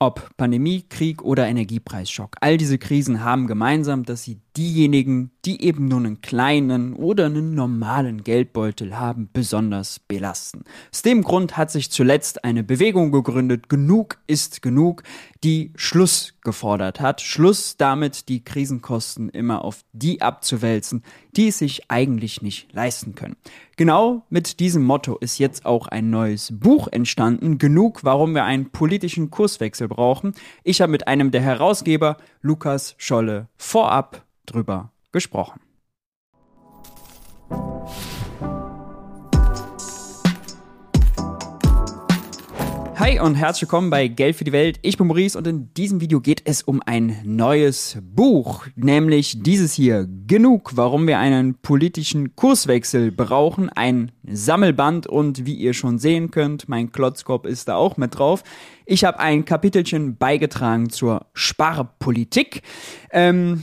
Ob Pandemie, Krieg oder Energiepreisschock, all diese Krisen haben gemeinsam, dass sie diejenigen, die eben nur einen kleinen oder einen normalen Geldbeutel haben, besonders belasten. Aus dem Grund hat sich zuletzt eine Bewegung gegründet, Genug ist genug, die Schluss gefordert hat, Schluss damit, die Krisenkosten immer auf die abzuwälzen, die es sich eigentlich nicht leisten können. Genau mit diesem Motto ist jetzt auch ein neues Buch entstanden, Genug, warum wir einen politischen Kurswechsel brauchen. Ich habe mit einem der Herausgeber, Lukas Scholle, vorab drüber gesprochen. Hi und herzlich willkommen bei Geld für die Welt. Ich bin Maurice und in diesem Video geht es um ein neues Buch, nämlich dieses hier, Genug, warum wir einen politischen Kurswechsel brauchen, ein Sammelband und wie ihr schon sehen könnt, mein Klotzkopf ist da auch mit drauf. Ich habe ein Kapitelchen beigetragen zur Sparpolitik. Ähm,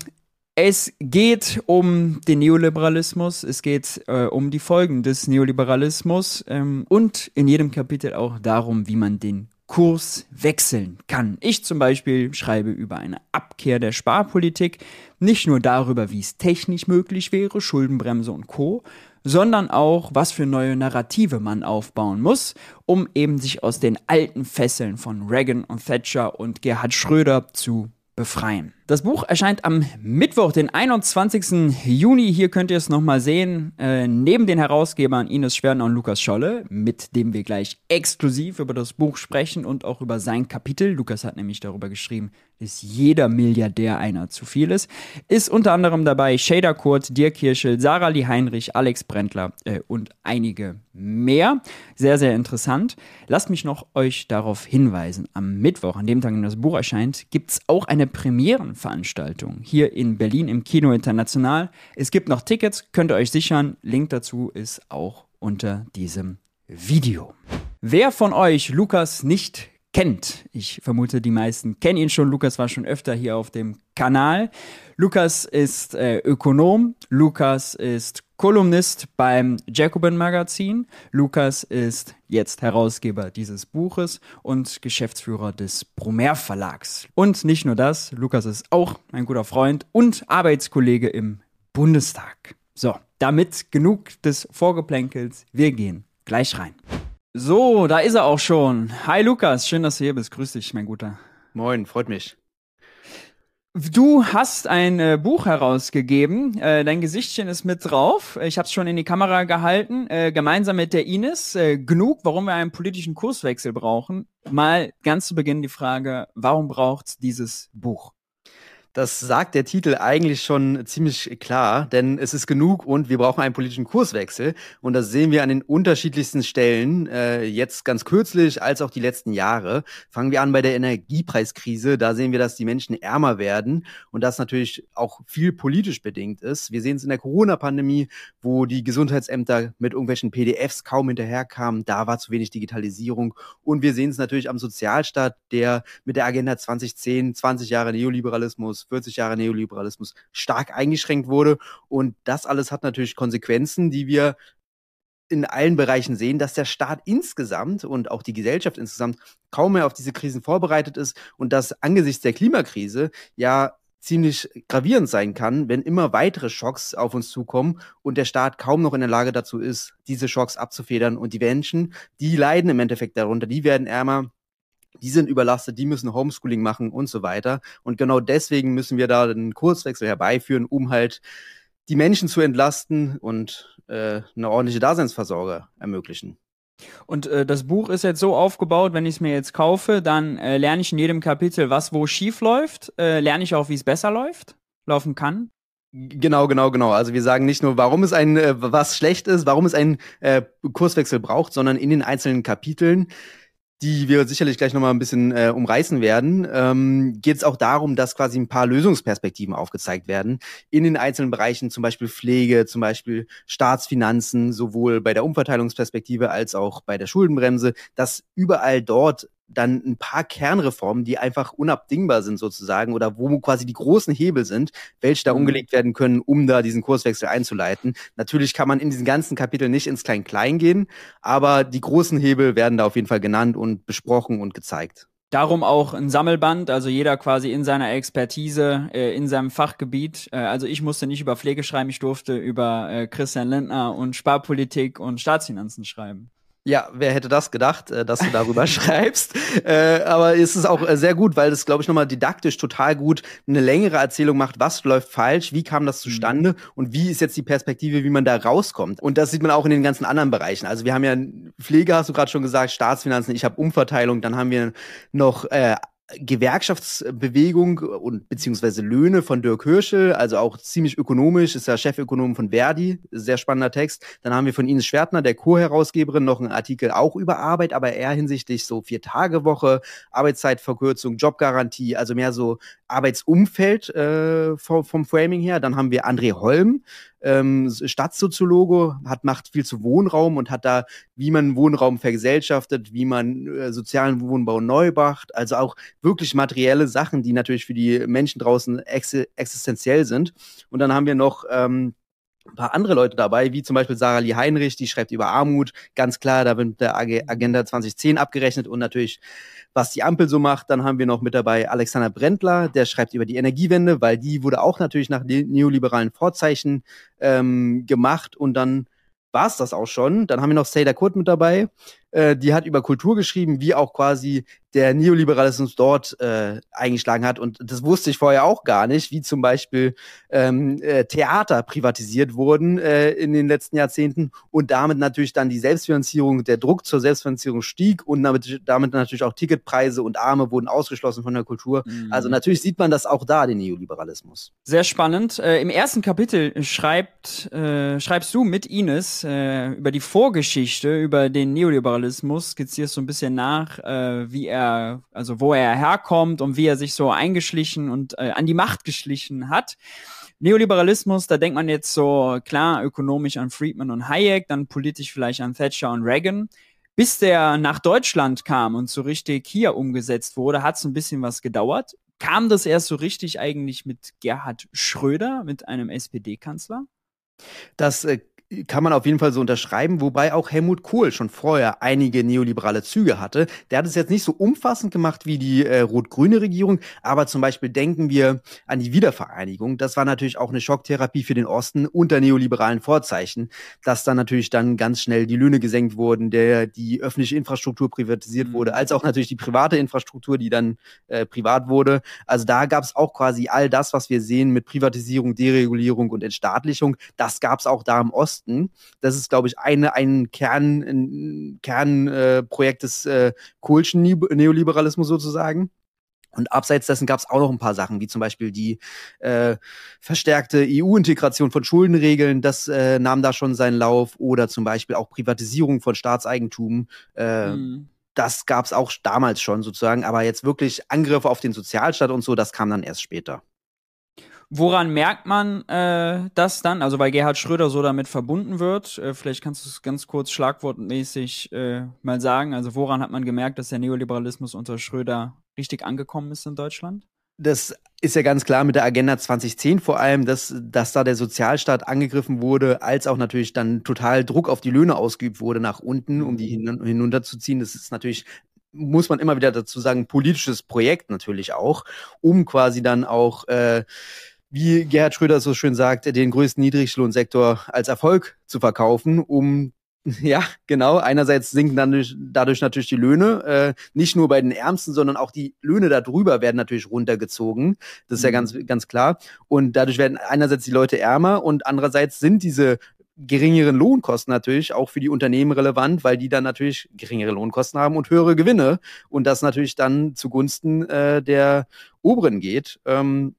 es geht um den Neoliberalismus, es geht äh, um die Folgen des Neoliberalismus ähm, und in jedem Kapitel auch darum, wie man den Kurs wechseln kann. Ich zum Beispiel schreibe über eine Abkehr der Sparpolitik, nicht nur darüber, wie es technisch möglich wäre, Schuldenbremse und Co., sondern auch, was für neue Narrative man aufbauen muss, um eben sich aus den alten Fesseln von Reagan und Thatcher und Gerhard Schröder zu befreien. Das Buch erscheint am Mittwoch, den 21. Juni. Hier könnt ihr es nochmal sehen. Äh, neben den Herausgebern Ines Schwerner und Lukas Scholle, mit dem wir gleich exklusiv über das Buch sprechen und auch über sein Kapitel. Lukas hat nämlich darüber geschrieben, dass jeder Milliardär einer zu viel ist. Ist unter anderem dabei Shader Kurt, Dirk Kirschel, Sarah Lee Heinrich, Alex Brendler äh, und einige mehr. Sehr, sehr interessant. Lasst mich noch euch darauf hinweisen. Am Mittwoch, an dem Tag, an dem das Buch erscheint, gibt es auch eine Premiere Veranstaltung hier in Berlin im Kino International. Es gibt noch Tickets, könnt ihr euch sichern. Link dazu ist auch unter diesem Video. Wer von euch Lukas nicht kennt, ich vermute, die meisten kennen ihn schon. Lukas war schon öfter hier auf dem Kanal. Lukas ist äh, Ökonom, Lukas ist Kolumnist beim Jacobin Magazin. Lukas ist jetzt Herausgeber dieses Buches und Geschäftsführer des Brumer Verlags. Und nicht nur das, Lukas ist auch ein guter Freund und Arbeitskollege im Bundestag. So, damit genug des Vorgeplänkels. Wir gehen gleich rein. So, da ist er auch schon. Hi Lukas, schön, dass du hier bist. Grüß dich, mein Guter. Moin, freut mich. Du hast ein äh, Buch herausgegeben. Äh, dein Gesichtchen ist mit drauf. Ich habe es schon in die Kamera gehalten. Äh, gemeinsam mit der Ines. Äh, genug, warum wir einen politischen Kurswechsel brauchen. Mal ganz zu Beginn die Frage, warum braucht dieses Buch? Das sagt der Titel eigentlich schon ziemlich klar, denn es ist genug und wir brauchen einen politischen Kurswechsel. Und das sehen wir an den unterschiedlichsten Stellen, äh, jetzt ganz kürzlich als auch die letzten Jahre. Fangen wir an bei der Energiepreiskrise. Da sehen wir, dass die Menschen ärmer werden und das natürlich auch viel politisch bedingt ist. Wir sehen es in der Corona-Pandemie, wo die Gesundheitsämter mit irgendwelchen PDFs kaum hinterherkamen. Da war zu wenig Digitalisierung. Und wir sehen es natürlich am Sozialstaat, der mit der Agenda 2010, 20 Jahre Neoliberalismus, 40 Jahre Neoliberalismus stark eingeschränkt wurde. Und das alles hat natürlich Konsequenzen, die wir in allen Bereichen sehen, dass der Staat insgesamt und auch die Gesellschaft insgesamt kaum mehr auf diese Krisen vorbereitet ist und dass angesichts der Klimakrise ja ziemlich gravierend sein kann, wenn immer weitere Schocks auf uns zukommen und der Staat kaum noch in der Lage dazu ist, diese Schocks abzufedern. Und die Menschen, die leiden im Endeffekt darunter, die werden ärmer, die sind überlastet, die müssen Homeschooling machen und so weiter. Und genau deswegen müssen wir da einen Kurswechsel herbeiführen, um halt die Menschen zu entlasten und äh, eine ordentliche Daseinsversorgung ermöglichen. Und äh, das Buch ist jetzt so aufgebaut, wenn ich es mir jetzt kaufe, dann äh, lerne ich in jedem Kapitel, was wo schief läuft, äh, lerne ich auch, wie es besser läuft, laufen kann. Genau, genau, genau. Also wir sagen nicht nur, warum es ein, äh, was schlecht ist, warum es einen äh, Kurswechsel braucht, sondern in den einzelnen Kapiteln die wir sicherlich gleich nochmal ein bisschen äh, umreißen werden, ähm, geht es auch darum, dass quasi ein paar Lösungsperspektiven aufgezeigt werden in den einzelnen Bereichen, zum Beispiel Pflege, zum Beispiel Staatsfinanzen, sowohl bei der Umverteilungsperspektive als auch bei der Schuldenbremse, dass überall dort dann ein paar Kernreformen, die einfach unabdingbar sind sozusagen oder wo quasi die großen Hebel sind, welche da mhm. umgelegt werden können, um da diesen Kurswechsel einzuleiten. Natürlich kann man in diesen ganzen Kapiteln nicht ins Klein-Klein gehen, aber die großen Hebel werden da auf jeden Fall genannt und besprochen und gezeigt. Darum auch ein Sammelband, also jeder quasi in seiner Expertise, äh, in seinem Fachgebiet. Äh, also ich musste nicht über Pflege schreiben, ich durfte über äh, Christian Lindner und Sparpolitik und Staatsfinanzen schreiben. Ja, wer hätte das gedacht, äh, dass du darüber schreibst? Äh, aber es ist auch äh, sehr gut, weil es, glaube ich, nochmal didaktisch total gut eine längere Erzählung macht, was läuft falsch, wie kam das zustande mhm. und wie ist jetzt die Perspektive, wie man da rauskommt. Und das sieht man auch in den ganzen anderen Bereichen. Also wir haben ja Pflege, hast du gerade schon gesagt, Staatsfinanzen, ich habe Umverteilung, dann haben wir noch äh, Gewerkschaftsbewegung und beziehungsweise Löhne von Dirk Hirschel, also auch ziemlich ökonomisch, ist ja Chefökonom von Verdi, sehr spannender Text. Dann haben wir von Ines Schwertner, der Co-Herausgeberin, noch einen Artikel auch über Arbeit, aber eher hinsichtlich so Vier-Tage-Woche, Arbeitszeitverkürzung, Jobgarantie, also mehr so Arbeitsumfeld äh, vom, vom Framing her. Dann haben wir André Holm, ähm, Stadtsoziologe, hat macht viel zu Wohnraum und hat da, wie man Wohnraum vergesellschaftet, wie man äh, sozialen Wohnbau neu macht, also auch wirklich materielle Sachen, die natürlich für die Menschen draußen ex existenziell sind. Und dann haben wir noch ähm, ein paar andere Leute dabei, wie zum Beispiel Sarah Lee Heinrich, die schreibt über Armut, ganz klar, da wird mit der Agenda 2010 abgerechnet und natürlich, was die Ampel so macht. Dann haben wir noch mit dabei Alexander Brendler, der schreibt über die Energiewende, weil die wurde auch natürlich nach neoliberalen Vorzeichen ähm, gemacht und dann war es das auch schon. Dann haben wir noch Seda Kurt mit dabei, äh, die hat über Kultur geschrieben, wie auch quasi der Neoliberalismus dort äh, eingeschlagen hat. Und das wusste ich vorher auch gar nicht, wie zum Beispiel ähm, äh, Theater privatisiert wurden äh, in den letzten Jahrzehnten und damit natürlich dann die Selbstfinanzierung, der Druck zur Selbstfinanzierung stieg und damit, damit natürlich auch Ticketpreise und Arme wurden ausgeschlossen von der Kultur. Mhm. Also natürlich sieht man das auch da, den Neoliberalismus. Sehr spannend. Äh, Im ersten Kapitel schreibt, äh, schreibst du mit Ines äh, über die Vorgeschichte, über den Neoliberalismus, skizzierst so ein bisschen nach, äh, wie er also wo er herkommt und wie er sich so eingeschlichen und äh, an die Macht geschlichen hat. Neoliberalismus, da denkt man jetzt so klar ökonomisch an Friedman und Hayek, dann politisch vielleicht an Thatcher und Reagan. Bis der nach Deutschland kam und so richtig hier umgesetzt wurde, hat es ein bisschen was gedauert. Kam das erst so richtig eigentlich mit Gerhard Schröder, mit einem SPD-Kanzler? Das äh, kann man auf jeden Fall so unterschreiben, wobei auch Helmut Kohl schon vorher einige neoliberale Züge hatte. Der hat es jetzt nicht so umfassend gemacht wie die äh, rot-grüne Regierung, aber zum Beispiel denken wir an die Wiedervereinigung. Das war natürlich auch eine Schocktherapie für den Osten unter neoliberalen Vorzeichen, dass dann natürlich dann ganz schnell die Löhne gesenkt wurden, der die öffentliche Infrastruktur privatisiert mhm. wurde, als auch natürlich die private Infrastruktur, die dann äh, privat wurde. Also da gab es auch quasi all das, was wir sehen mit Privatisierung, Deregulierung und Entstaatlichung. Das gab es auch da im Osten. Osten. Das ist, glaube ich, eine, ein Kern, Kernprojekt äh, des äh, Kohlschen Neoliberalismus sozusagen. Und abseits dessen gab es auch noch ein paar Sachen, wie zum Beispiel die äh, verstärkte EU-Integration von Schuldenregeln, das äh, nahm da schon seinen Lauf, oder zum Beispiel auch Privatisierung von Staatseigentum. Äh, mhm. Das gab es auch damals schon sozusagen, aber jetzt wirklich Angriffe auf den Sozialstaat und so, das kam dann erst später. Woran merkt man äh, das dann? Also weil Gerhard Schröder so damit verbunden wird. Äh, vielleicht kannst du es ganz kurz schlagwortmäßig äh, mal sagen. Also woran hat man gemerkt, dass der Neoliberalismus unter Schröder richtig angekommen ist in Deutschland? Das ist ja ganz klar mit der Agenda 2010 vor allem, dass, dass da der Sozialstaat angegriffen wurde, als auch natürlich dann total Druck auf die Löhne ausgeübt wurde nach unten, um die hin, hinunterzuziehen. Das ist natürlich muss man immer wieder dazu sagen, politisches Projekt natürlich auch, um quasi dann auch äh, wie Gerhard Schröder so schön sagt, den größten Niedriglohnsektor als Erfolg zu verkaufen, um ja, genau. Einerseits sinken dann durch, dadurch natürlich die Löhne, äh, nicht nur bei den Ärmsten, sondern auch die Löhne darüber werden natürlich runtergezogen. Das ist mhm. ja ganz, ganz klar. Und dadurch werden einerseits die Leute ärmer und andererseits sind diese geringeren Lohnkosten natürlich auch für die Unternehmen relevant, weil die dann natürlich geringere Lohnkosten haben und höhere Gewinne und das natürlich dann zugunsten äh, der Oberen geht. Ähm,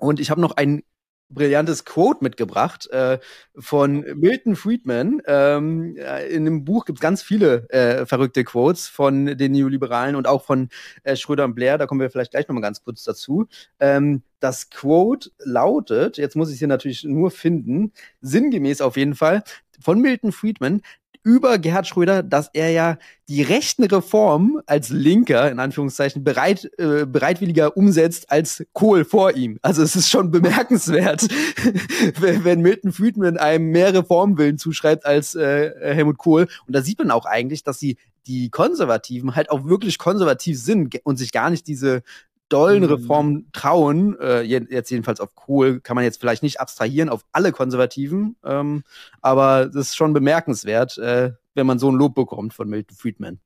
und ich habe noch ein brillantes Quote mitgebracht äh, von Milton Friedman. Ähm, äh, in dem Buch gibt es ganz viele äh, verrückte Quotes von den Neoliberalen und auch von äh, Schröder und Blair. Da kommen wir vielleicht gleich nochmal ganz kurz dazu. Ähm, das Quote lautet, jetzt muss ich es hier natürlich nur finden, sinngemäß auf jeden Fall, von Milton Friedman, über Gerhard Schröder, dass er ja die rechten Reformen als Linker, in Anführungszeichen, bereit, äh, bereitwilliger umsetzt als Kohl vor ihm. Also es ist schon bemerkenswert, wenn Milton Friedman einem mehr Reformwillen zuschreibt als äh, Helmut Kohl. Und da sieht man auch eigentlich, dass die die Konservativen halt auch wirklich konservativ sind und sich gar nicht diese dollen mhm. Reformen trauen, äh, jetzt jedenfalls auf Kohl, kann man jetzt vielleicht nicht abstrahieren auf alle Konservativen, ähm, aber das ist schon bemerkenswert, äh, wenn man so ein Lob bekommt von Milton Friedman.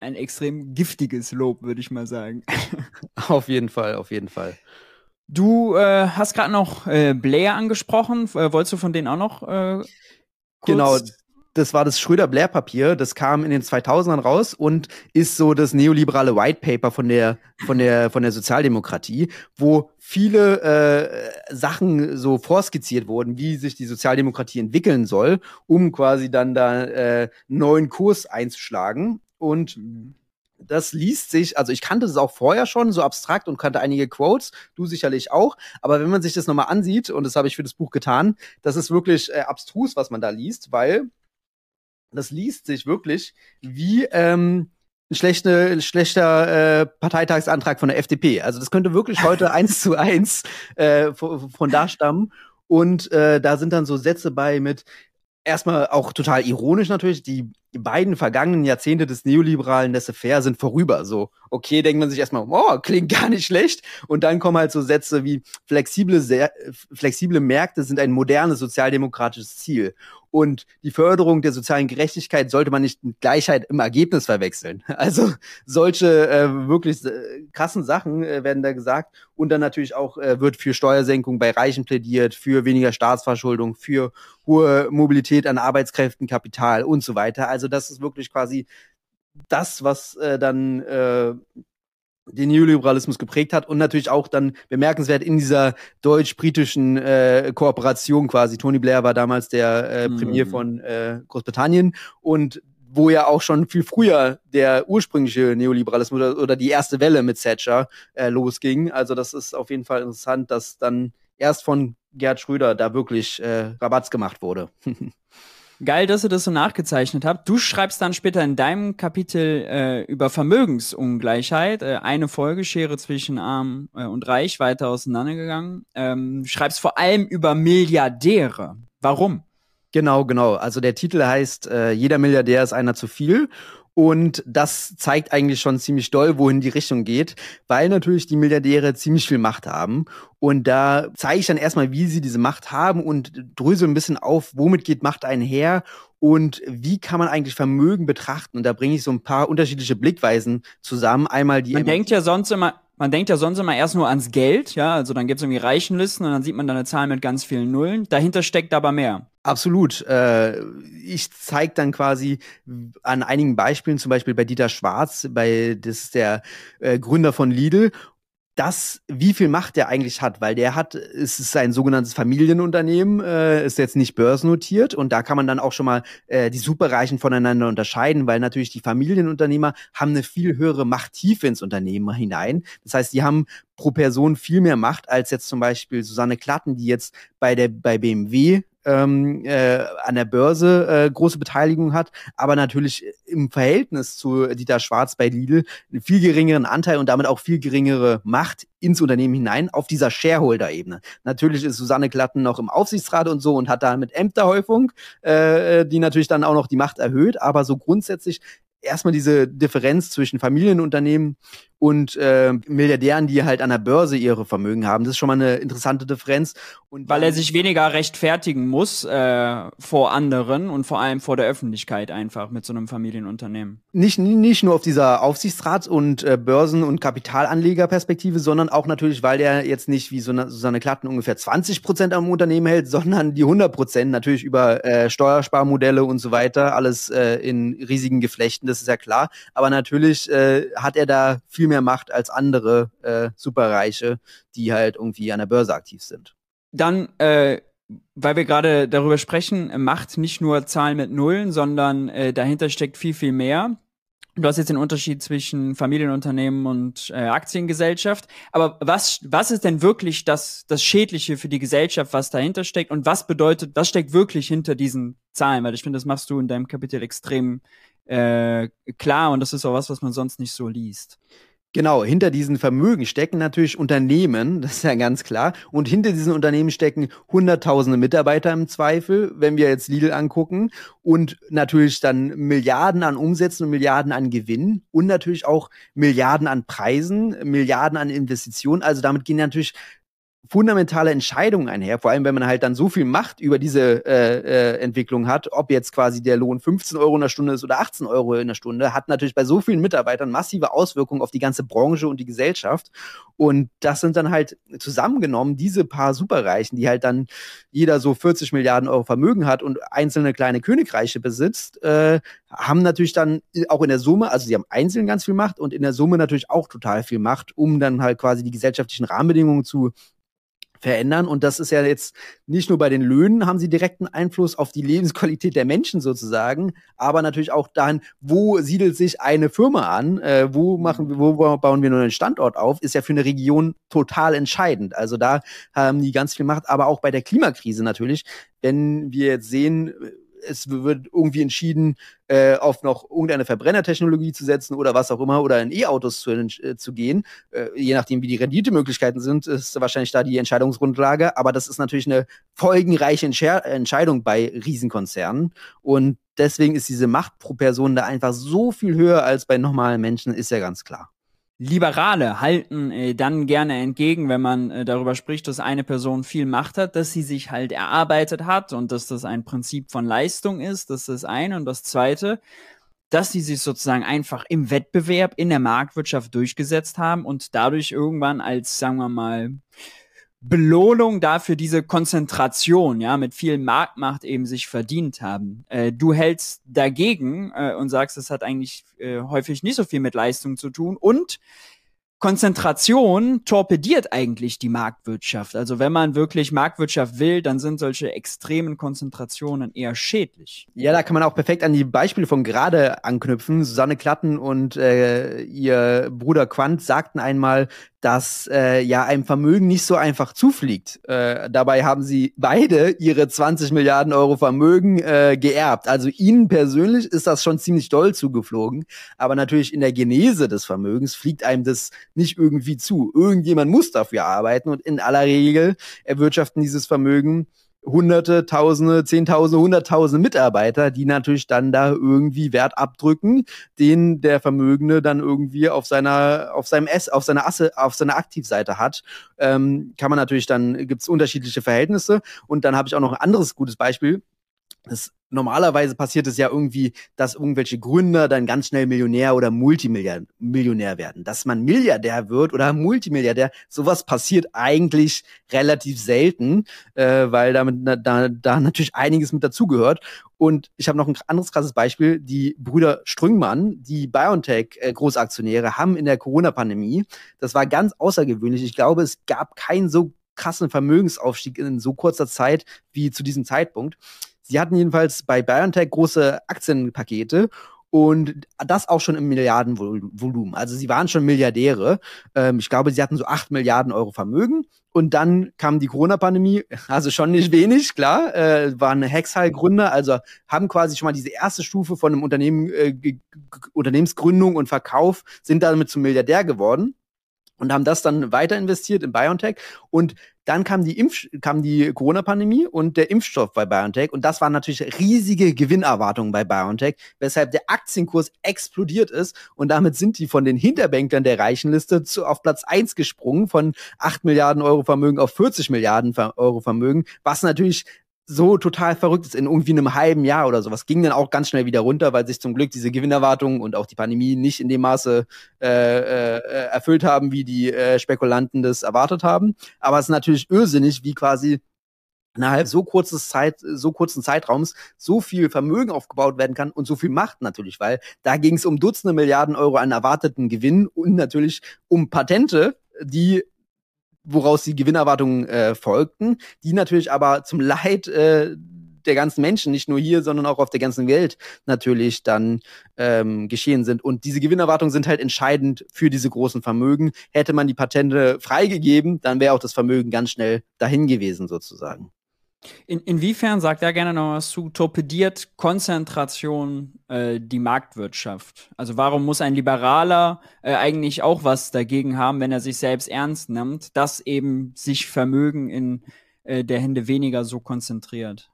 Ein extrem giftiges Lob, würde ich mal sagen. auf jeden Fall, auf jeden Fall. Du äh, hast gerade noch äh, Blair angesprochen. Äh, wolltest du von denen auch noch äh, Genau, das war das Schröder-Blair-Papier, das kam in den 2000ern raus und ist so das neoliberale White Paper von der, von der, von der Sozialdemokratie, wo viele äh, Sachen so vorskizziert wurden, wie sich die Sozialdemokratie entwickeln soll, um quasi dann da äh, neuen Kurs einzuschlagen. Und das liest sich, also ich kannte das auch vorher schon, so abstrakt und kannte einige Quotes, du sicherlich auch, aber wenn man sich das nochmal ansieht, und das habe ich für das Buch getan, das ist wirklich äh, abstrus, was man da liest, weil das liest sich wirklich wie ähm, ein, schlechte, schlechter äh, Parteitagsantrag von der FDP. Also das könnte wirklich heute eins zu eins äh, von, von da stammen. Und äh, da sind dann so Sätze bei mit, erstmal auch total ironisch natürlich, die beiden vergangenen Jahrzehnte des neoliberalen Laissez-faire sind vorüber. So, okay, denkt man sich erstmal, oh, klingt gar nicht schlecht. Und dann kommen halt so Sätze wie flexible, sehr, flexible Märkte sind ein modernes sozialdemokratisches Ziel. Und die Förderung der sozialen Gerechtigkeit sollte man nicht mit Gleichheit im Ergebnis verwechseln. Also solche äh, wirklich äh, krassen Sachen äh, werden da gesagt. Und dann natürlich auch äh, wird für Steuersenkung bei Reichen plädiert, für weniger Staatsverschuldung, für hohe Mobilität an Arbeitskräften, Kapital und so weiter. Also das ist wirklich quasi das, was äh, dann äh, den Neoliberalismus geprägt hat und natürlich auch dann bemerkenswert in dieser deutsch-britischen äh, Kooperation quasi. Tony Blair war damals der äh, Premier mhm. von äh, Großbritannien und wo ja auch schon viel früher der ursprüngliche Neoliberalismus oder, oder die erste Welle mit Thatcher äh, losging. Also das ist auf jeden Fall interessant, dass dann erst von Gerd Schröder da wirklich äh, Rabatz gemacht wurde. Geil, dass ihr das so nachgezeichnet habt. Du schreibst dann später in deinem Kapitel äh, über Vermögensungleichheit, äh, eine Folge, Schere zwischen Arm äh, und Reich, weiter auseinandergegangen. Ähm, schreibst vor allem über Milliardäre. Warum? Genau, genau. Also der Titel heißt äh, Jeder Milliardär ist einer zu viel. Und das zeigt eigentlich schon ziemlich doll, wohin die Richtung geht, weil natürlich die Milliardäre ziemlich viel Macht haben. Und da zeige ich dann erstmal, wie sie diese Macht haben und dröse ein bisschen auf, womit geht Macht einher und wie kann man eigentlich Vermögen betrachten. Und da bringe ich so ein paar unterschiedliche Blickweisen zusammen. Einmal die. Man denkt ja sonst immer, man denkt ja sonst immer erst nur ans Geld, ja, also dann gibt es irgendwie Reichenlisten und dann sieht man da eine Zahl mit ganz vielen Nullen. Dahinter steckt aber mehr. Absolut. Äh, ich zeige dann quasi an einigen Beispielen, zum Beispiel bei Dieter Schwarz, bei das ist der äh, Gründer von Lidl das, wie viel Macht der eigentlich hat, weil der hat, es ist ein sogenanntes Familienunternehmen, äh, ist jetzt nicht börsennotiert und da kann man dann auch schon mal äh, die Superreichen voneinander unterscheiden, weil natürlich die Familienunternehmer haben eine viel höhere Machttiefe ins Unternehmen hinein. Das heißt, die haben pro Person viel mehr Macht als jetzt zum Beispiel Susanne Klatten, die jetzt bei der bei BMW ähm, äh, an der Börse äh, große Beteiligung hat, aber natürlich im Verhältnis zu Dieter Schwarz bei Lidl einen viel geringeren Anteil und damit auch viel geringere Macht ins Unternehmen hinein auf dieser Shareholder-Ebene. Natürlich ist Susanne Glatten noch im Aufsichtsrat und so und hat da mit Ämterhäufung, äh, die natürlich dann auch noch die Macht erhöht, aber so grundsätzlich erstmal diese Differenz zwischen Familienunternehmen und äh, Milliardären, die halt an der Börse ihre Vermögen haben. Das ist schon mal eine interessante Differenz. Und Weil er sich weniger rechtfertigen muss äh, vor anderen und vor allem vor der Öffentlichkeit einfach mit so einem Familienunternehmen. Nicht, nicht nur auf dieser Aufsichtsrats- und äh, Börsen- und Kapitalanlegerperspektive, sondern auch natürlich, weil er jetzt nicht wie so eine, Susanne Klatten ungefähr 20 Prozent am Unternehmen hält, sondern die 100 Prozent natürlich über äh, Steuersparmodelle und so weiter, alles äh, in riesigen Geflechten, das ist ja klar. Aber natürlich äh, hat er da viel viel mehr Macht als andere äh, Superreiche, die halt irgendwie an der Börse aktiv sind. Dann, äh, weil wir gerade darüber sprechen, Macht nicht nur Zahlen mit Nullen, sondern äh, dahinter steckt viel, viel mehr. Du hast jetzt den Unterschied zwischen Familienunternehmen und äh, Aktiengesellschaft. Aber was, was ist denn wirklich das, das Schädliche für die Gesellschaft, was dahinter steckt? Und was bedeutet, was steckt wirklich hinter diesen Zahlen? Weil ich finde, das machst du in deinem Kapitel extrem äh, klar und das ist auch was, was man sonst nicht so liest. Genau, hinter diesen Vermögen stecken natürlich Unternehmen, das ist ja ganz klar. Und hinter diesen Unternehmen stecken hunderttausende Mitarbeiter im Zweifel, wenn wir jetzt Lidl angucken. Und natürlich dann Milliarden an Umsätzen und Milliarden an Gewinn. Und natürlich auch Milliarden an Preisen, Milliarden an Investitionen. Also damit gehen natürlich fundamentale Entscheidungen einher, vor allem wenn man halt dann so viel Macht über diese äh, äh, Entwicklung hat, ob jetzt quasi der Lohn 15 Euro in der Stunde ist oder 18 Euro in der Stunde, hat natürlich bei so vielen Mitarbeitern massive Auswirkungen auf die ganze Branche und die Gesellschaft. Und das sind dann halt zusammengenommen diese paar Superreichen, die halt dann jeder so 40 Milliarden Euro Vermögen hat und einzelne kleine Königreiche besitzt, äh, haben natürlich dann auch in der Summe, also sie haben einzeln ganz viel Macht und in der Summe natürlich auch total viel Macht, um dann halt quasi die gesellschaftlichen Rahmenbedingungen zu verändern. Und das ist ja jetzt nicht nur bei den Löhnen haben sie direkten Einfluss auf die Lebensqualität der Menschen sozusagen, aber natürlich auch dahin, wo siedelt sich eine Firma an, äh, wo machen wir, wo bauen wir nur einen Standort auf, ist ja für eine Region total entscheidend. Also da haben die ganz viel Macht, aber auch bei der Klimakrise natürlich, wenn wir jetzt sehen, es wird irgendwie entschieden, äh, auf noch irgendeine Verbrennertechnologie zu setzen oder was auch immer oder in E-Autos zu, äh, zu gehen. Äh, je nachdem, wie die Renditemöglichkeiten sind, ist wahrscheinlich da die Entscheidungsgrundlage. Aber das ist natürlich eine folgenreiche Entsche Entscheidung bei Riesenkonzernen. Und deswegen ist diese Macht pro Person da einfach so viel höher als bei normalen Menschen, ist ja ganz klar. Liberale halten äh, dann gerne entgegen, wenn man äh, darüber spricht, dass eine Person viel Macht hat, dass sie sich halt erarbeitet hat und dass das ein Prinzip von Leistung ist. Das ist das eine. Und das zweite, dass sie sich sozusagen einfach im Wettbewerb in der Marktwirtschaft durchgesetzt haben und dadurch irgendwann als, sagen wir mal, Belohnung dafür diese Konzentration, ja, mit viel Marktmacht eben sich verdient haben. Äh, du hältst dagegen äh, und sagst, es hat eigentlich äh, häufig nicht so viel mit Leistung zu tun und Konzentration torpediert eigentlich die Marktwirtschaft. Also wenn man wirklich Marktwirtschaft will, dann sind solche extremen Konzentrationen eher schädlich. Ja, da kann man auch perfekt an die Beispiele von gerade anknüpfen. Susanne Klatten und äh, ihr Bruder Quandt sagten einmal, dass äh, ja einem Vermögen nicht so einfach zufliegt. Äh, dabei haben sie beide ihre 20 Milliarden Euro Vermögen äh, geerbt. Also ihnen persönlich ist das schon ziemlich doll zugeflogen. Aber natürlich in der Genese des Vermögens fliegt einem das nicht irgendwie zu. Irgendjemand muss dafür arbeiten und in aller Regel erwirtschaften dieses Vermögen Hunderte, Tausende, Zehntausende, Hunderttausende Mitarbeiter, die natürlich dann da irgendwie Wert abdrücken, den der Vermögende dann irgendwie auf seiner, auf seinem S, auf seiner Asse, auf seiner Aktivseite hat. Ähm, kann man natürlich dann, gibt es unterschiedliche Verhältnisse. Und dann habe ich auch noch ein anderes gutes Beispiel. Das normalerweise passiert es ja irgendwie, dass irgendwelche Gründer dann ganz schnell Millionär oder Multimillionär werden. Dass man Milliardär wird oder Multimilliardär, sowas passiert eigentlich relativ selten, äh, weil damit da, da natürlich einiges mit dazugehört. Und ich habe noch ein anderes krasses Beispiel. Die Brüder Strüngmann, die BioNTech-Großaktionäre, äh, haben in der Corona-Pandemie, das war ganz außergewöhnlich. Ich glaube, es gab keinen so krassen Vermögensaufstieg in so kurzer Zeit wie zu diesem Zeitpunkt. Sie hatten jedenfalls bei BioNTech große Aktienpakete und das auch schon im Milliardenvolumen. Also sie waren schon Milliardäre. Ähm, ich glaube, sie hatten so 8 Milliarden Euro Vermögen. Und dann kam die Corona-Pandemie, also schon nicht wenig, klar, äh, waren Hexhal-Gründer, also haben quasi schon mal diese erste Stufe von einem Unternehmen, äh, Unternehmensgründung und Verkauf, sind damit zum Milliardär geworden und haben das dann weiter investiert in BioNTech. Und dann kam die Impf kam die Corona-Pandemie und der Impfstoff bei BioNTech. Und das waren natürlich riesige Gewinnerwartungen bei BioNTech, weshalb der Aktienkurs explodiert ist. Und damit sind die von den Hinterbänklern der Reichenliste zu, auf Platz eins gesprungen, von 8 Milliarden Euro Vermögen auf 40 Milliarden Euro Vermögen, was natürlich so total verrückt ist in irgendwie einem halben Jahr oder sowas. Ging dann auch ganz schnell wieder runter, weil sich zum Glück diese Gewinnerwartungen und auch die Pandemie nicht in dem Maße äh, äh, erfüllt haben, wie die äh, Spekulanten das erwartet haben. Aber es ist natürlich irrsinnig, wie quasi innerhalb so kurzes Zeit, so kurzen Zeitraums so viel Vermögen aufgebaut werden kann und so viel Macht natürlich, weil da ging es um Dutzende Milliarden Euro an erwarteten Gewinn und natürlich um Patente, die woraus die Gewinnerwartungen äh, folgten, die natürlich aber zum Leid äh, der ganzen Menschen, nicht nur hier, sondern auch auf der ganzen Welt natürlich dann ähm, geschehen sind. Und diese Gewinnerwartungen sind halt entscheidend für diese großen Vermögen. Hätte man die Patente freigegeben, dann wäre auch das Vermögen ganz schnell dahin gewesen sozusagen. In, inwiefern, sagt er gerne noch was zu, torpediert Konzentration äh, die Marktwirtschaft? Also warum muss ein Liberaler äh, eigentlich auch was dagegen haben, wenn er sich selbst ernst nimmt, dass eben sich Vermögen in äh, der Hände weniger so konzentriert?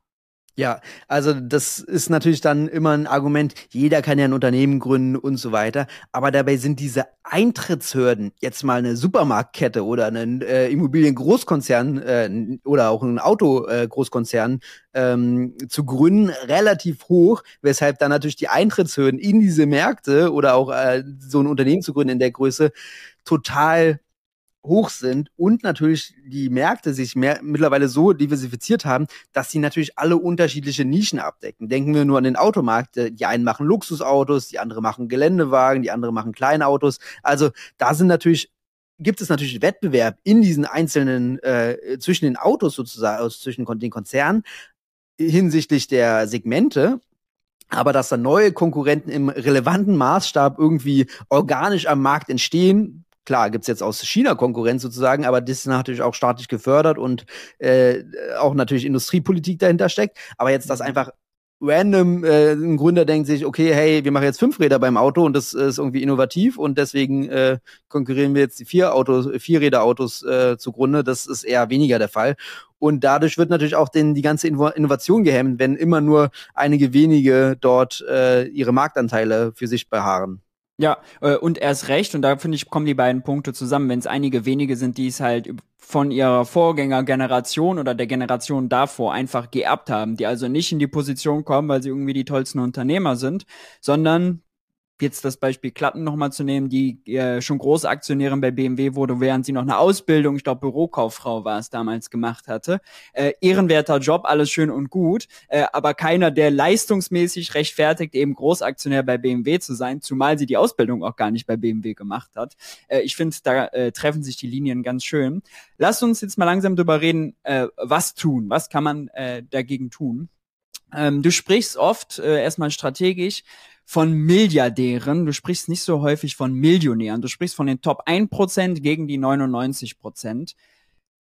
Ja, also das ist natürlich dann immer ein Argument, jeder kann ja ein Unternehmen gründen und so weiter, aber dabei sind diese Eintrittshürden, jetzt mal eine Supermarktkette oder einen äh, Immobiliengroßkonzern äh, oder auch ein Autogroßkonzern äh, ähm, zu gründen, relativ hoch, weshalb dann natürlich die Eintrittshürden in diese Märkte oder auch äh, so ein Unternehmen zu gründen in der Größe total hoch sind und natürlich die Märkte sich mehr, mittlerweile so diversifiziert haben, dass sie natürlich alle unterschiedliche Nischen abdecken. Denken wir nur an den Automarkt. Die einen machen Luxusautos, die andere machen Geländewagen, die andere machen Kleinautos. Also da sind natürlich gibt es natürlich Wettbewerb in diesen einzelnen äh, zwischen den Autos sozusagen, also zwischen den Konzernen hinsichtlich der Segmente. Aber dass da neue Konkurrenten im relevanten Maßstab irgendwie organisch am Markt entstehen, klar, gibt's jetzt aus China Konkurrenz sozusagen, aber das ist natürlich auch staatlich gefördert und äh, auch natürlich Industriepolitik dahinter steckt. Aber jetzt, dass einfach random äh, ein Gründer denkt sich, okay, hey, wir machen jetzt fünf Räder beim Auto und das ist irgendwie innovativ und deswegen äh, konkurrieren wir jetzt die vier Autos, Vierräder-Autos äh, zugrunde. Das ist eher weniger der Fall. Und dadurch wird natürlich auch den, die ganze Innovation gehemmt, wenn immer nur einige wenige dort äh, ihre Marktanteile für sich beharren. Ja, äh, und erst recht, und da finde ich, kommen die beiden Punkte zusammen, wenn es einige wenige sind, die es halt von ihrer Vorgängergeneration oder der Generation davor einfach geerbt haben, die also nicht in die Position kommen, weil sie irgendwie die tollsten Unternehmer sind, sondern jetzt das Beispiel Klatten nochmal zu nehmen, die äh, schon große Aktionärin bei BMW wurde, während sie noch eine Ausbildung, ich glaube Bürokauffrau war es damals, gemacht hatte. Äh, ehrenwerter Job, alles schön und gut, äh, aber keiner, der leistungsmäßig rechtfertigt, eben Großaktionär bei BMW zu sein, zumal sie die Ausbildung auch gar nicht bei BMW gemacht hat. Äh, ich finde, da äh, treffen sich die Linien ganz schön. Lass uns jetzt mal langsam drüber reden, äh, was tun, was kann man äh, dagegen tun. Ähm, du sprichst oft äh, erstmal strategisch von Milliardären. Du sprichst nicht so häufig von Millionären. Du sprichst von den Top 1% gegen die 99%.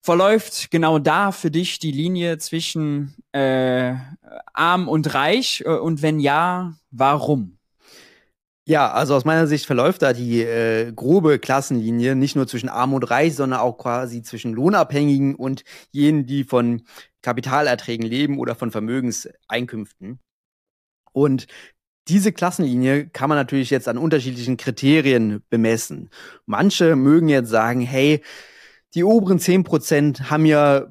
Verläuft genau da für dich die Linie zwischen äh, arm und reich? Äh, und wenn ja, warum? Ja, also aus meiner Sicht verläuft da die äh, grobe Klassenlinie nicht nur zwischen Arm und Reich, sondern auch quasi zwischen Lohnabhängigen und jenen, die von Kapitalerträgen leben oder von Vermögenseinkünften. Und diese Klassenlinie kann man natürlich jetzt an unterschiedlichen Kriterien bemessen. Manche mögen jetzt sagen, hey, die oberen 10% haben ja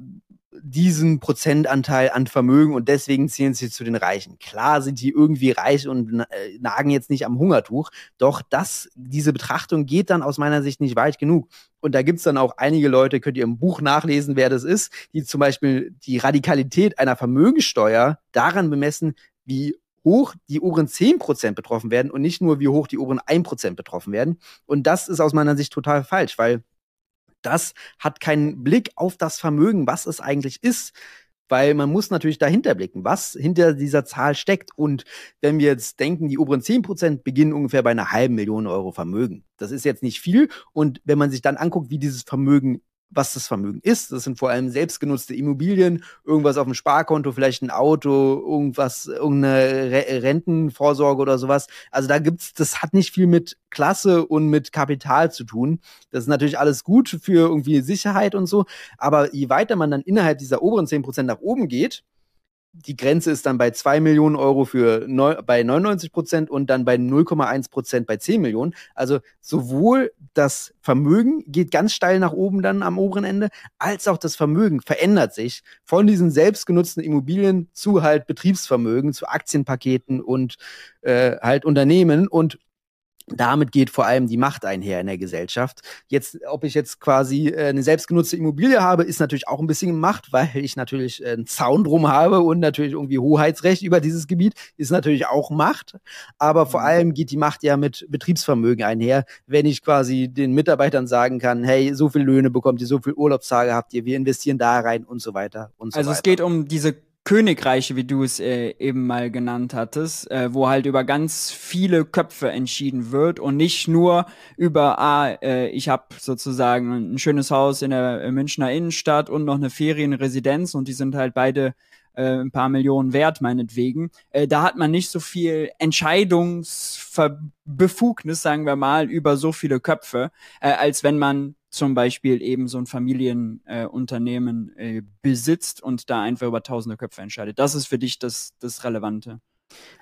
diesen Prozentanteil an Vermögen und deswegen zählen sie zu den Reichen. Klar sind die irgendwie reich und äh, nagen jetzt nicht am Hungertuch, doch das, diese Betrachtung geht dann aus meiner Sicht nicht weit genug. Und da gibt's dann auch einige Leute, könnt ihr im Buch nachlesen, wer das ist, die zum Beispiel die Radikalität einer Vermögensteuer daran bemessen, wie hoch die oberen 10% betroffen werden und nicht nur, wie hoch die oberen 1% betroffen werden. Und das ist aus meiner Sicht total falsch, weil das hat keinen Blick auf das Vermögen, was es eigentlich ist. Weil man muss natürlich dahinter blicken, was hinter dieser Zahl steckt. Und wenn wir jetzt denken, die oberen 10% beginnen ungefähr bei einer halben Million Euro Vermögen. Das ist jetzt nicht viel. Und wenn man sich dann anguckt, wie dieses Vermögen was das Vermögen ist. Das sind vor allem selbstgenutzte Immobilien, irgendwas auf dem Sparkonto, vielleicht ein Auto, irgendwas, irgendeine Re Rentenvorsorge oder sowas. Also da gibt's, das hat nicht viel mit Klasse und mit Kapital zu tun. Das ist natürlich alles gut für irgendwie Sicherheit und so. Aber je weiter man dann innerhalb dieser oberen 10% nach oben geht, die Grenze ist dann bei 2 Millionen Euro für neu, bei 99 Prozent und dann bei 0,1 Prozent bei 10 Millionen. Also sowohl das Vermögen geht ganz steil nach oben dann am oberen Ende, als auch das Vermögen verändert sich von diesen selbstgenutzten Immobilien zu halt Betriebsvermögen, zu Aktienpaketen und äh, halt Unternehmen. Und damit geht vor allem die Macht einher in der Gesellschaft. Jetzt, ob ich jetzt quasi äh, eine selbstgenutzte Immobilie habe, ist natürlich auch ein bisschen Macht, weil ich natürlich äh, einen Zaun drum habe und natürlich irgendwie Hoheitsrecht über dieses Gebiet ist natürlich auch Macht. Aber vor mhm. allem geht die Macht ja mit Betriebsvermögen einher, wenn ich quasi den Mitarbeitern sagen kann, hey, so viel Löhne bekommt ihr, so viel Urlaubstage habt ihr, wir investieren da rein und so weiter und so also weiter. Also es geht um diese Königreiche, wie du es äh, eben mal genannt hattest, äh, wo halt über ganz viele Köpfe entschieden wird und nicht nur über, ah, äh, ich habe sozusagen ein schönes Haus in der Münchner Innenstadt und noch eine Ferienresidenz und die sind halt beide äh, ein paar Millionen wert, meinetwegen. Äh, da hat man nicht so viel Entscheidungsbefugnis, sagen wir mal, über so viele Köpfe, äh, als wenn man zum Beispiel eben so ein Familienunternehmen äh, äh, besitzt und da einfach über tausende Köpfe entscheidet. Das ist für dich das, das Relevante.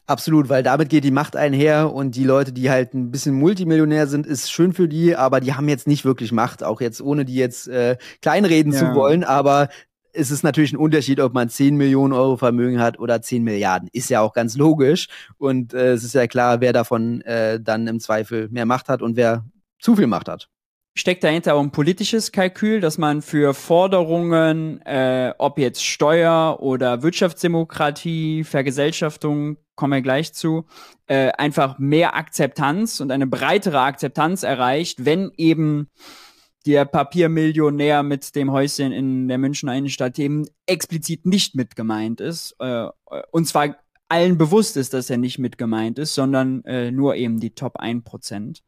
Absolut, weil damit geht die Macht einher und die Leute, die halt ein bisschen Multimillionär sind, ist schön für die, aber die haben jetzt nicht wirklich Macht, auch jetzt ohne die jetzt äh, kleinreden ja. zu wollen, aber es ist natürlich ein Unterschied, ob man 10 Millionen Euro Vermögen hat oder 10 Milliarden. Ist ja auch ganz logisch. Und äh, es ist ja klar, wer davon äh, dann im Zweifel mehr Macht hat und wer zu viel Macht hat steckt dahinter auch ein politisches Kalkül, dass man für Forderungen, äh, ob jetzt Steuer oder Wirtschaftsdemokratie, Vergesellschaftung, kommen wir gleich zu, äh, einfach mehr Akzeptanz und eine breitere Akzeptanz erreicht, wenn eben der Papiermillionär mit dem Häuschen in der Münchner Innenstadt eben explizit nicht mit gemeint ist. Äh, und zwar allen bewusst ist, dass er nicht mit gemeint ist, sondern äh, nur eben die Top 1%.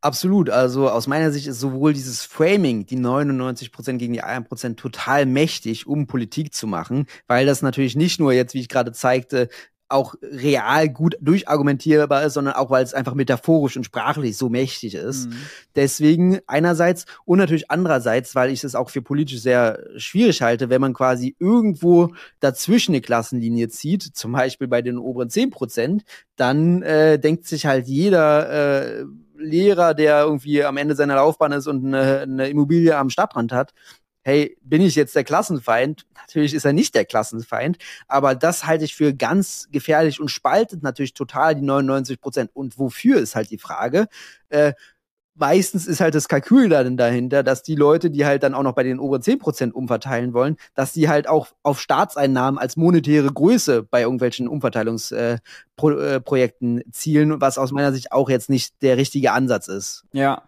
Absolut. Also aus meiner Sicht ist sowohl dieses Framing, die 99% gegen die 1% total mächtig, um Politik zu machen, weil das natürlich nicht nur jetzt, wie ich gerade zeigte, auch real gut durchargumentierbar ist, sondern auch, weil es einfach metaphorisch und sprachlich so mächtig ist. Mhm. Deswegen einerseits und natürlich andererseits, weil ich es auch für politisch sehr schwierig halte, wenn man quasi irgendwo dazwischen eine Klassenlinie zieht, zum Beispiel bei den oberen 10 Prozent, dann äh, denkt sich halt jeder, äh, Lehrer, der irgendwie am Ende seiner Laufbahn ist und eine, eine Immobilie am Stadtrand hat, hey, bin ich jetzt der Klassenfeind? Natürlich ist er nicht der Klassenfeind, aber das halte ich für ganz gefährlich und spaltet natürlich total die 99 Prozent. Und wofür ist halt die Frage? Äh, meistens ist halt das Kalkül dann dahinter, dass die Leute, die halt dann auch noch bei den oberen 10% umverteilen wollen, dass die halt auch auf Staatseinnahmen als monetäre Größe bei irgendwelchen Umverteilungsprojekten äh, äh, zielen, was aus meiner Sicht auch jetzt nicht der richtige Ansatz ist. Ja.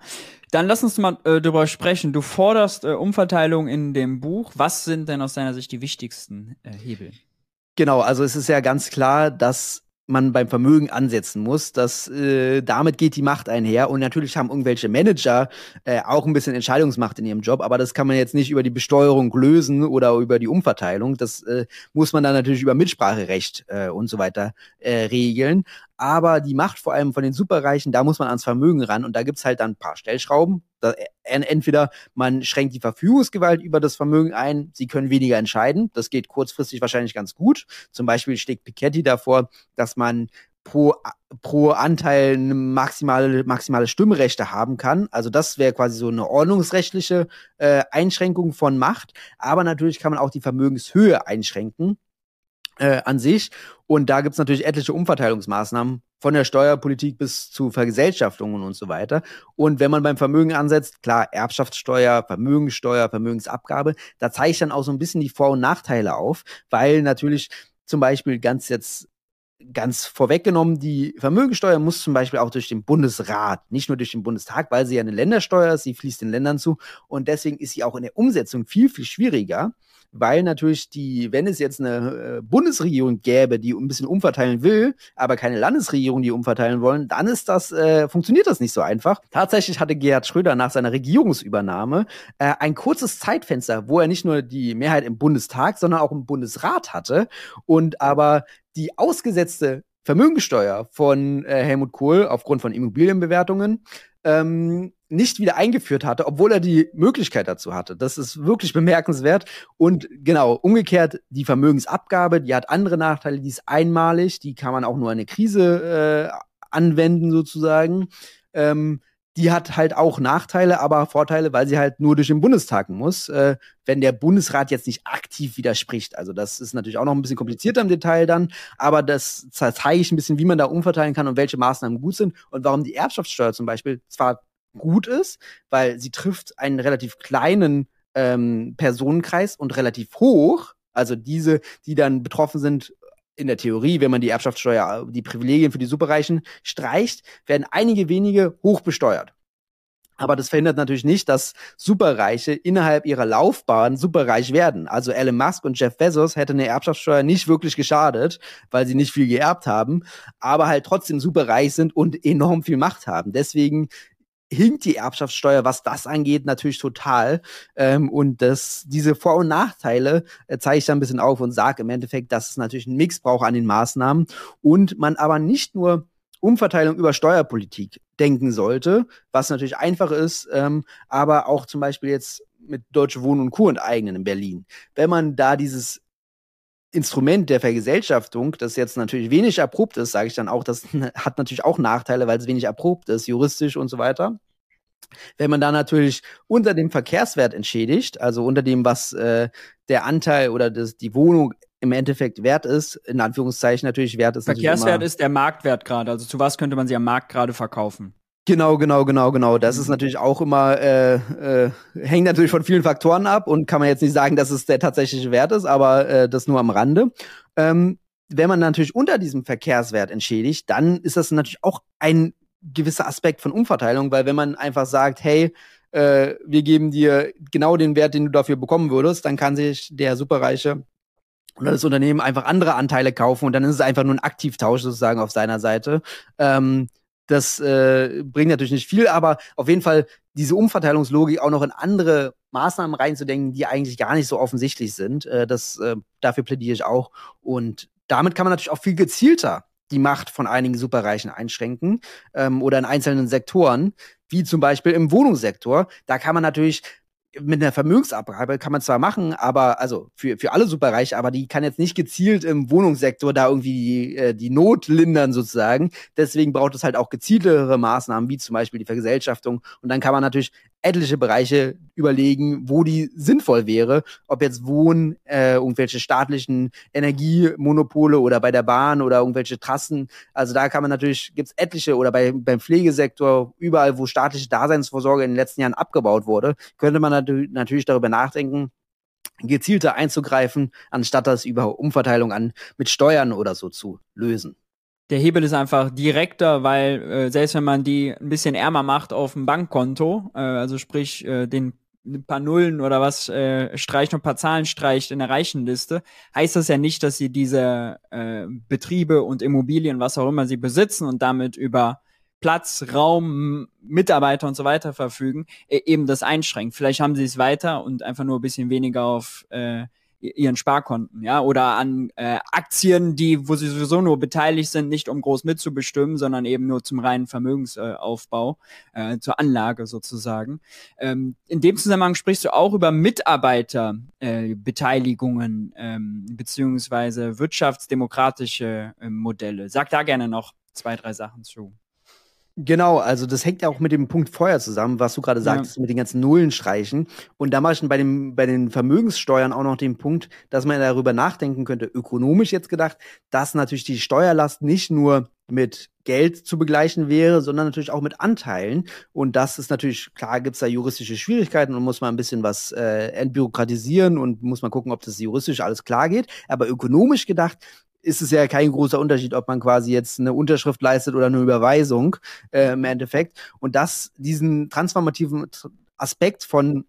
Dann lass uns mal äh, darüber sprechen. Du forderst äh, Umverteilung in dem Buch. Was sind denn aus deiner Sicht die wichtigsten äh, Hebel? Genau, also es ist ja ganz klar, dass man beim Vermögen ansetzen muss. Das, äh, damit geht die Macht einher. Und natürlich haben irgendwelche Manager äh, auch ein bisschen Entscheidungsmacht in ihrem Job, aber das kann man jetzt nicht über die Besteuerung lösen oder über die Umverteilung. Das äh, muss man dann natürlich über Mitspracherecht äh, und so weiter äh, regeln aber die Macht vor allem von den Superreichen, da muss man ans Vermögen ran und da gibt's halt dann ein paar Stellschrauben. Da, entweder man schränkt die Verfügungsgewalt über das Vermögen ein, sie können weniger entscheiden, das geht kurzfristig wahrscheinlich ganz gut. Zum Beispiel steckt Piketty davor, dass man pro, pro Anteil maximale, maximale Stimmrechte haben kann. Also das wäre quasi so eine ordnungsrechtliche äh, Einschränkung von Macht. Aber natürlich kann man auch die Vermögenshöhe einschränken äh, an sich. Und da gibt's natürlich etliche Umverteilungsmaßnahmen von der Steuerpolitik bis zu Vergesellschaftungen und so weiter. Und wenn man beim Vermögen ansetzt, klar, Erbschaftssteuer, Vermögensteuer, Vermögensabgabe, da zeige ich dann auch so ein bisschen die Vor- und Nachteile auf, weil natürlich zum Beispiel ganz jetzt ganz vorweggenommen, die Vermögensteuer muss zum Beispiel auch durch den Bundesrat, nicht nur durch den Bundestag, weil sie ja eine Ländersteuer ist, sie fließt den Ländern zu und deswegen ist sie auch in der Umsetzung viel, viel schwieriger weil natürlich die, wenn es jetzt eine äh, Bundesregierung gäbe, die ein bisschen umverteilen will, aber keine Landesregierung, die umverteilen wollen, dann ist das, äh, funktioniert das nicht so einfach. Tatsächlich hatte Gerhard Schröder nach seiner Regierungsübernahme äh, ein kurzes Zeitfenster, wo er nicht nur die Mehrheit im Bundestag, sondern auch im Bundesrat hatte und aber die ausgesetzte Vermögensteuer von äh, Helmut Kohl aufgrund von Immobilienbewertungen ähm, nicht wieder eingeführt hatte, obwohl er die Möglichkeit dazu hatte. Das ist wirklich bemerkenswert. Und genau, umgekehrt, die Vermögensabgabe, die hat andere Nachteile, die ist einmalig, die kann man auch nur in eine Krise äh, anwenden, sozusagen. Ähm, die hat halt auch Nachteile, aber Vorteile, weil sie halt nur durch den Bundestag muss, äh, wenn der Bundesrat jetzt nicht aktiv widerspricht. Also das ist natürlich auch noch ein bisschen komplizierter im Detail dann, aber das zeige ich ein bisschen, wie man da umverteilen kann und welche Maßnahmen gut sind und warum die Erbschaftssteuer zum Beispiel zwar gut ist, weil sie trifft einen relativ kleinen ähm, Personenkreis und relativ hoch. Also diese, die dann betroffen sind, in der Theorie, wenn man die Erbschaftssteuer, die Privilegien für die Superreichen streicht, werden einige wenige hoch besteuert. Aber das verhindert natürlich nicht, dass Superreiche innerhalb ihrer Laufbahn superreich werden. Also Elon Musk und Jeff Bezos hätte eine Erbschaftssteuer nicht wirklich geschadet, weil sie nicht viel geerbt haben, aber halt trotzdem superreich sind und enorm viel Macht haben. Deswegen hinkt die Erbschaftssteuer, was das angeht, natürlich total. Ähm, und das, diese Vor- und Nachteile äh, zeige ich dann ein bisschen auf und sage im Endeffekt, dass es natürlich einen Mix braucht an den Maßnahmen und man aber nicht nur Umverteilung über Steuerpolitik denken sollte, was natürlich einfach ist, ähm, aber auch zum Beispiel jetzt mit Deutsche Wohnen und Co. enteignen in Berlin. Wenn man da dieses Instrument der Vergesellschaftung, das jetzt natürlich wenig erprobt ist, sage ich dann auch, das hat natürlich auch Nachteile, weil es wenig erprobt ist, juristisch und so weiter. Wenn man da natürlich unter dem Verkehrswert entschädigt, also unter dem, was äh, der Anteil oder das, die Wohnung im Endeffekt wert ist, in Anführungszeichen natürlich wert ist. Verkehrswert ist der Marktwert gerade. Also zu was könnte man sie am Markt gerade verkaufen? Genau, genau, genau, genau. Das ist mhm. natürlich auch immer, äh, äh, hängt natürlich von vielen Faktoren ab und kann man jetzt nicht sagen, dass es der tatsächliche Wert ist, aber äh, das nur am Rande. Ähm, wenn man natürlich unter diesem Verkehrswert entschädigt, dann ist das natürlich auch ein gewisser Aspekt von Umverteilung, weil wenn man einfach sagt, hey, äh, wir geben dir genau den Wert, den du dafür bekommen würdest, dann kann sich der Superreiche oder das Unternehmen einfach andere Anteile kaufen und dann ist es einfach nur ein Aktivtausch sozusagen auf seiner Seite. Ähm, das äh, bringt natürlich nicht viel, aber auf jeden Fall diese Umverteilungslogik auch noch in andere Maßnahmen reinzudenken, die eigentlich gar nicht so offensichtlich sind. Äh, das, äh, dafür plädiere ich auch. Und damit kann man natürlich auch viel gezielter die Macht von einigen Superreichen einschränken ähm, oder in einzelnen Sektoren, wie zum Beispiel im Wohnungssektor. Da kann man natürlich mit einer Vermögensabgabe kann man zwar machen, aber also für, für alle Superreiche, aber die kann jetzt nicht gezielt im Wohnungssektor da irgendwie die, äh, die Not lindern sozusagen. Deswegen braucht es halt auch gezieltere Maßnahmen, wie zum Beispiel die Vergesellschaftung. Und dann kann man natürlich etliche Bereiche überlegen, wo die sinnvoll wäre. Ob jetzt Wohnen, äh, irgendwelche staatlichen Energiemonopole oder bei der Bahn oder irgendwelche Trassen. Also da kann man natürlich, gibt's etliche oder bei, beim Pflegesektor, überall, wo staatliche Daseinsvorsorge in den letzten Jahren abgebaut wurde, könnte man natürlich darüber nachdenken, gezielter einzugreifen, anstatt das über Umverteilung an mit Steuern oder so zu lösen. Der Hebel ist einfach direkter, weil äh, selbst wenn man die ein bisschen ärmer macht auf dem Bankkonto, äh, also sprich äh, den ein paar Nullen oder was äh, streicht und ein paar Zahlen streicht in der Reichenliste, heißt das ja nicht, dass sie diese äh, Betriebe und Immobilien, was auch immer sie besitzen und damit über Platz, Raum, Mitarbeiter und so weiter verfügen, äh, eben das einschränkt. Vielleicht haben sie es weiter und einfach nur ein bisschen weniger auf äh, ihren Sparkonten, ja, oder an äh, Aktien, die, wo sie sowieso nur beteiligt sind, nicht um groß mitzubestimmen, sondern eben nur zum reinen Vermögensaufbau, äh, zur Anlage sozusagen. Ähm, in dem Zusammenhang sprichst du auch über Mitarbeiterbeteiligungen äh, ähm, beziehungsweise wirtschaftsdemokratische äh, Modelle. Sag da gerne noch zwei, drei Sachen zu. Genau, also das hängt ja auch mit dem Punkt vorher zusammen, was du gerade sagtest, ja. mit den ganzen Nullen streichen. Und da mache ich bei, dem, bei den Vermögenssteuern auch noch den Punkt, dass man darüber nachdenken könnte, ökonomisch jetzt gedacht, dass natürlich die Steuerlast nicht nur mit Geld zu begleichen wäre, sondern natürlich auch mit Anteilen. Und das ist natürlich, klar, gibt es da juristische Schwierigkeiten und muss man ein bisschen was äh, entbürokratisieren und muss man gucken, ob das juristisch alles klar geht. Aber ökonomisch gedacht ist es ja kein großer Unterschied, ob man quasi jetzt eine Unterschrift leistet oder eine Überweisung äh, im Endeffekt. Und das, diesen transformativen Aspekt von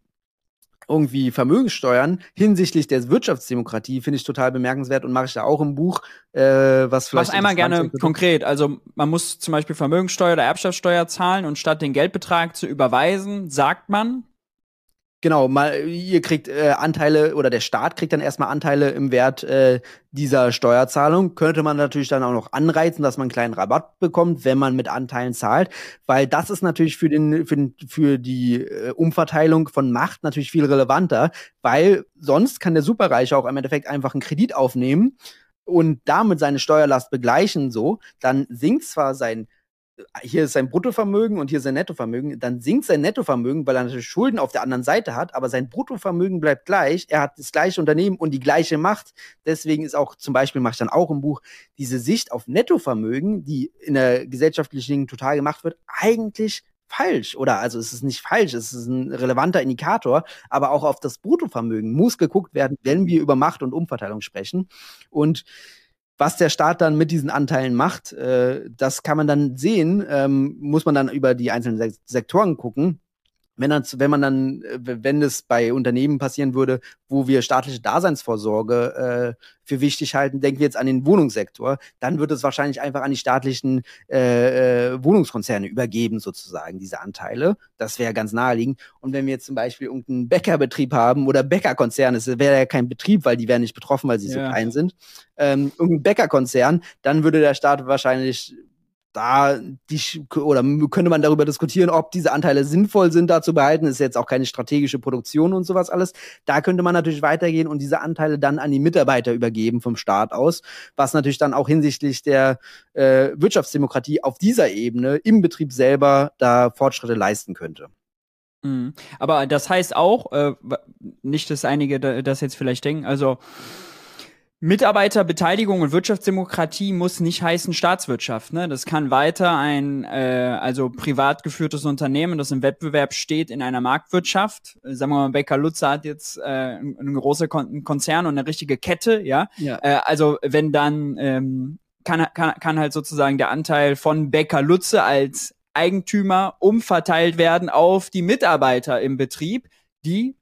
irgendwie Vermögenssteuern hinsichtlich der Wirtschaftsdemokratie finde ich total bemerkenswert und mache ich da auch im Buch, äh, was vielleicht. Mach einmal gerne konkret. Also man muss zum Beispiel Vermögenssteuer oder Erbschaftssteuer zahlen und statt den Geldbetrag zu überweisen, sagt man, Genau, mal, ihr kriegt äh, Anteile oder der Staat kriegt dann erstmal Anteile im Wert äh, dieser Steuerzahlung. Könnte man natürlich dann auch noch anreizen, dass man einen kleinen Rabatt bekommt, wenn man mit Anteilen zahlt, weil das ist natürlich für, den, für, den, für die äh, Umverteilung von Macht natürlich viel relevanter, weil sonst kann der Superreiche auch im Endeffekt einfach einen Kredit aufnehmen und damit seine Steuerlast begleichen, so, dann sinkt zwar sein hier ist sein Bruttovermögen und hier sein Nettovermögen, dann sinkt sein Nettovermögen, weil er natürlich Schulden auf der anderen Seite hat, aber sein Bruttovermögen bleibt gleich. Er hat das gleiche Unternehmen und die gleiche Macht. Deswegen ist auch zum Beispiel, mache ich dann auch im Buch, diese Sicht auf Nettovermögen, die in der gesellschaftlichen total gemacht wird, eigentlich falsch. Oder also es ist nicht falsch, es ist ein relevanter Indikator, aber auch auf das Bruttovermögen muss geguckt werden, wenn wir über Macht und Umverteilung sprechen. Und was der Staat dann mit diesen Anteilen macht, äh, das kann man dann sehen, ähm, muss man dann über die einzelnen Sektoren gucken. Wenn, dann, wenn man dann, äh, wenn es bei Unternehmen passieren würde, wo wir staatliche Daseinsvorsorge äh, für wichtig halten, denken wir jetzt an den Wohnungssektor, dann wird es wahrscheinlich einfach an die staatlichen äh, äh, Wohnungskonzerne übergeben, sozusagen, diese Anteile. Das wäre ganz naheliegend. Und wenn wir jetzt zum Beispiel irgendeinen Bäckerbetrieb haben oder Bäckerkonzern, das wäre ja kein Betrieb, weil die wären nicht betroffen, weil sie ja. so klein sind, ähm, irgendein Bäckerkonzern, dann würde der Staat wahrscheinlich da die, oder könnte man darüber diskutieren, ob diese Anteile sinnvoll sind, da zu behalten. Ist jetzt auch keine strategische Produktion und sowas alles. Da könnte man natürlich weitergehen und diese Anteile dann an die Mitarbeiter übergeben vom Staat aus, was natürlich dann auch hinsichtlich der äh, Wirtschaftsdemokratie auf dieser Ebene im Betrieb selber da Fortschritte leisten könnte. Mhm. Aber das heißt auch, äh, nicht, dass einige das jetzt vielleicht denken, also Mitarbeiterbeteiligung und Wirtschaftsdemokratie muss nicht heißen Staatswirtschaft. Ne? Das kann weiter ein äh, also privat geführtes Unternehmen, das im Wettbewerb steht in einer Marktwirtschaft. Sagen wir mal, Becker Lutzer hat jetzt äh, einen großen Kon Konzern und eine richtige Kette, ja. ja. Äh, also wenn dann ähm, kann, kann, kann halt sozusagen der Anteil von Becker Lutze als Eigentümer umverteilt werden auf die Mitarbeiter im Betrieb, die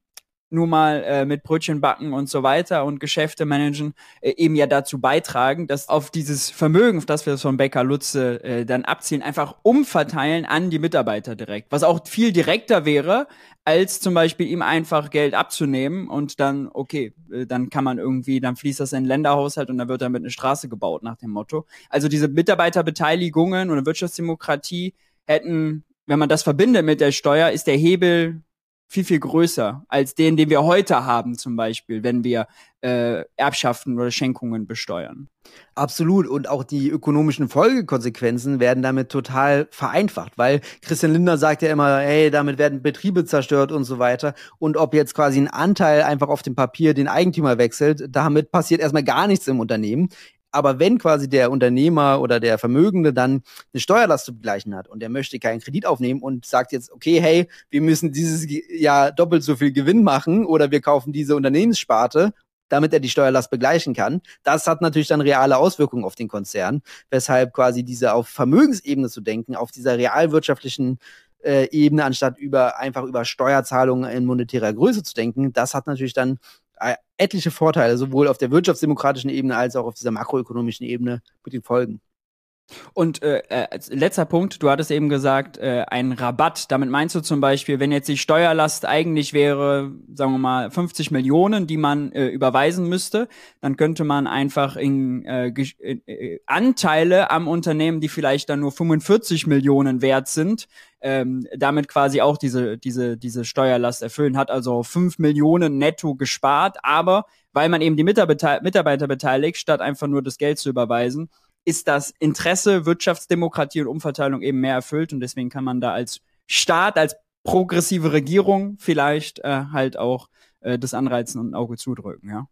nur mal äh, mit Brötchen backen und so weiter und Geschäfte managen, äh, eben ja dazu beitragen, dass auf dieses Vermögen, das wir von Becker Lutze äh, dann abzielen, einfach umverteilen an die Mitarbeiter direkt. Was auch viel direkter wäre, als zum Beispiel ihm einfach Geld abzunehmen und dann, okay, äh, dann kann man irgendwie, dann fließt das in den Länderhaushalt und dann wird damit eine Straße gebaut nach dem Motto. Also diese Mitarbeiterbeteiligungen und Wirtschaftsdemokratie hätten, wenn man das verbindet mit der Steuer, ist der Hebel viel, viel größer als den, den wir heute haben, zum Beispiel, wenn wir äh, Erbschaften oder Schenkungen besteuern. Absolut. Und auch die ökonomischen Folgekonsequenzen werden damit total vereinfacht, weil Christian Lindner sagt ja immer, hey, damit werden Betriebe zerstört und so weiter. Und ob jetzt quasi ein Anteil einfach auf dem Papier den Eigentümer wechselt, damit passiert erstmal gar nichts im Unternehmen. Aber wenn quasi der Unternehmer oder der Vermögende dann eine Steuerlast zu begleichen hat und der möchte keinen Kredit aufnehmen und sagt jetzt, okay, hey, wir müssen dieses Jahr doppelt so viel Gewinn machen oder wir kaufen diese Unternehmenssparte damit er die Steuerlast begleichen kann. Das hat natürlich dann reale Auswirkungen auf den Konzern, weshalb quasi diese auf Vermögensebene zu denken, auf dieser realwirtschaftlichen äh, Ebene, anstatt über einfach über Steuerzahlungen in monetärer Größe zu denken, das hat natürlich dann etliche Vorteile, sowohl auf der wirtschaftsdemokratischen Ebene als auch auf dieser makroökonomischen Ebene mit den Folgen. Und äh, äh, letzter Punkt, du hattest eben gesagt, äh, ein Rabatt. Damit meinst du zum Beispiel, wenn jetzt die Steuerlast eigentlich wäre, sagen wir mal, 50 Millionen, die man äh, überweisen müsste, dann könnte man einfach in, äh, äh, Anteile am Unternehmen, die vielleicht dann nur 45 Millionen wert sind, ähm, damit quasi auch diese, diese, diese Steuerlast erfüllen. Hat also 5 Millionen netto gespart, aber weil man eben die Mitarbeiter beteiligt, statt einfach nur das Geld zu überweisen, ist das Interesse Wirtschaftsdemokratie und Umverteilung eben mehr erfüllt und deswegen kann man da als Staat, als progressive Regierung vielleicht äh, halt auch äh, das Anreizen und ein Auge zudrücken, ja.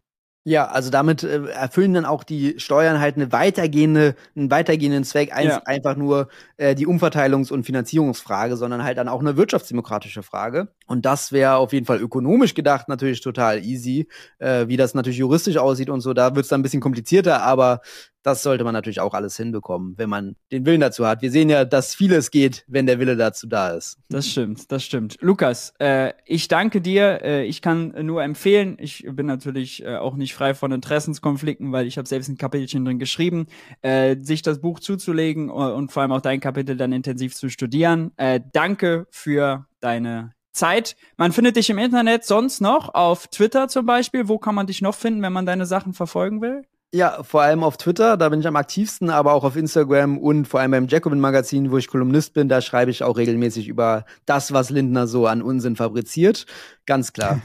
Ja, also damit äh, erfüllen dann auch die Steuern halt eine weitergehende, einen weitergehenden Zweck, ein, ja. einfach nur äh, die Umverteilungs- und Finanzierungsfrage, sondern halt dann auch eine wirtschaftsdemokratische Frage. Und das wäre auf jeden Fall ökonomisch gedacht natürlich total easy. Äh, wie das natürlich juristisch aussieht und so, da wird es dann ein bisschen komplizierter, aber das sollte man natürlich auch alles hinbekommen, wenn man den Willen dazu hat. Wir sehen ja, dass vieles geht, wenn der Wille dazu da ist. Das stimmt, das stimmt. Lukas, äh, ich danke dir. Äh, ich kann nur empfehlen, ich bin natürlich äh, auch nicht frei von Interessenskonflikten, weil ich habe selbst ein Kapitelchen drin geschrieben, äh, sich das Buch zuzulegen und vor allem auch dein Kapitel dann intensiv zu studieren. Äh, danke für deine Zeit. Man findet dich im Internet sonst noch auf Twitter zum Beispiel. Wo kann man dich noch finden, wenn man deine Sachen verfolgen will? Ja, vor allem auf Twitter, da bin ich am aktivsten, aber auch auf Instagram und vor allem beim Jacobin Magazin, wo ich Kolumnist bin, da schreibe ich auch regelmäßig über das, was Lindner so an Unsinn fabriziert. Ganz klar.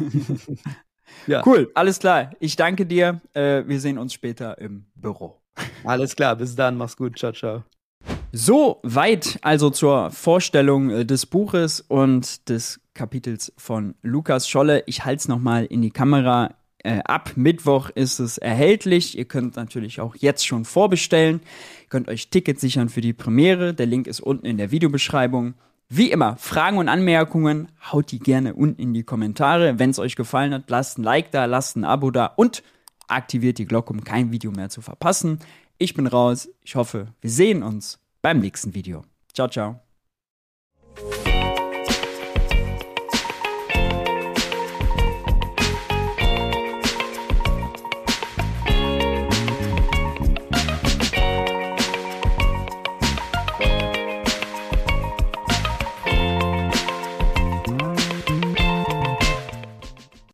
ja. Cool, alles klar. Ich danke dir. Äh, wir sehen uns später im Büro. Alles klar, bis dann, mach's gut, ciao, ciao. So weit also zur Vorstellung äh, des Buches und des Kapitels von Lukas Scholle. Ich halte es nochmal in die Kamera. Äh, ab Mittwoch ist es erhältlich. Ihr könnt natürlich auch jetzt schon vorbestellen. Ihr könnt euch Tickets sichern für die Premiere. Der Link ist unten in der Videobeschreibung. Wie immer, Fragen und Anmerkungen, haut die gerne unten in die Kommentare. Wenn es euch gefallen hat, lasst ein Like da, lasst ein Abo da und aktiviert die Glocke, um kein Video mehr zu verpassen. Ich bin raus. Ich hoffe, wir sehen uns beim nächsten Video. Ciao, ciao.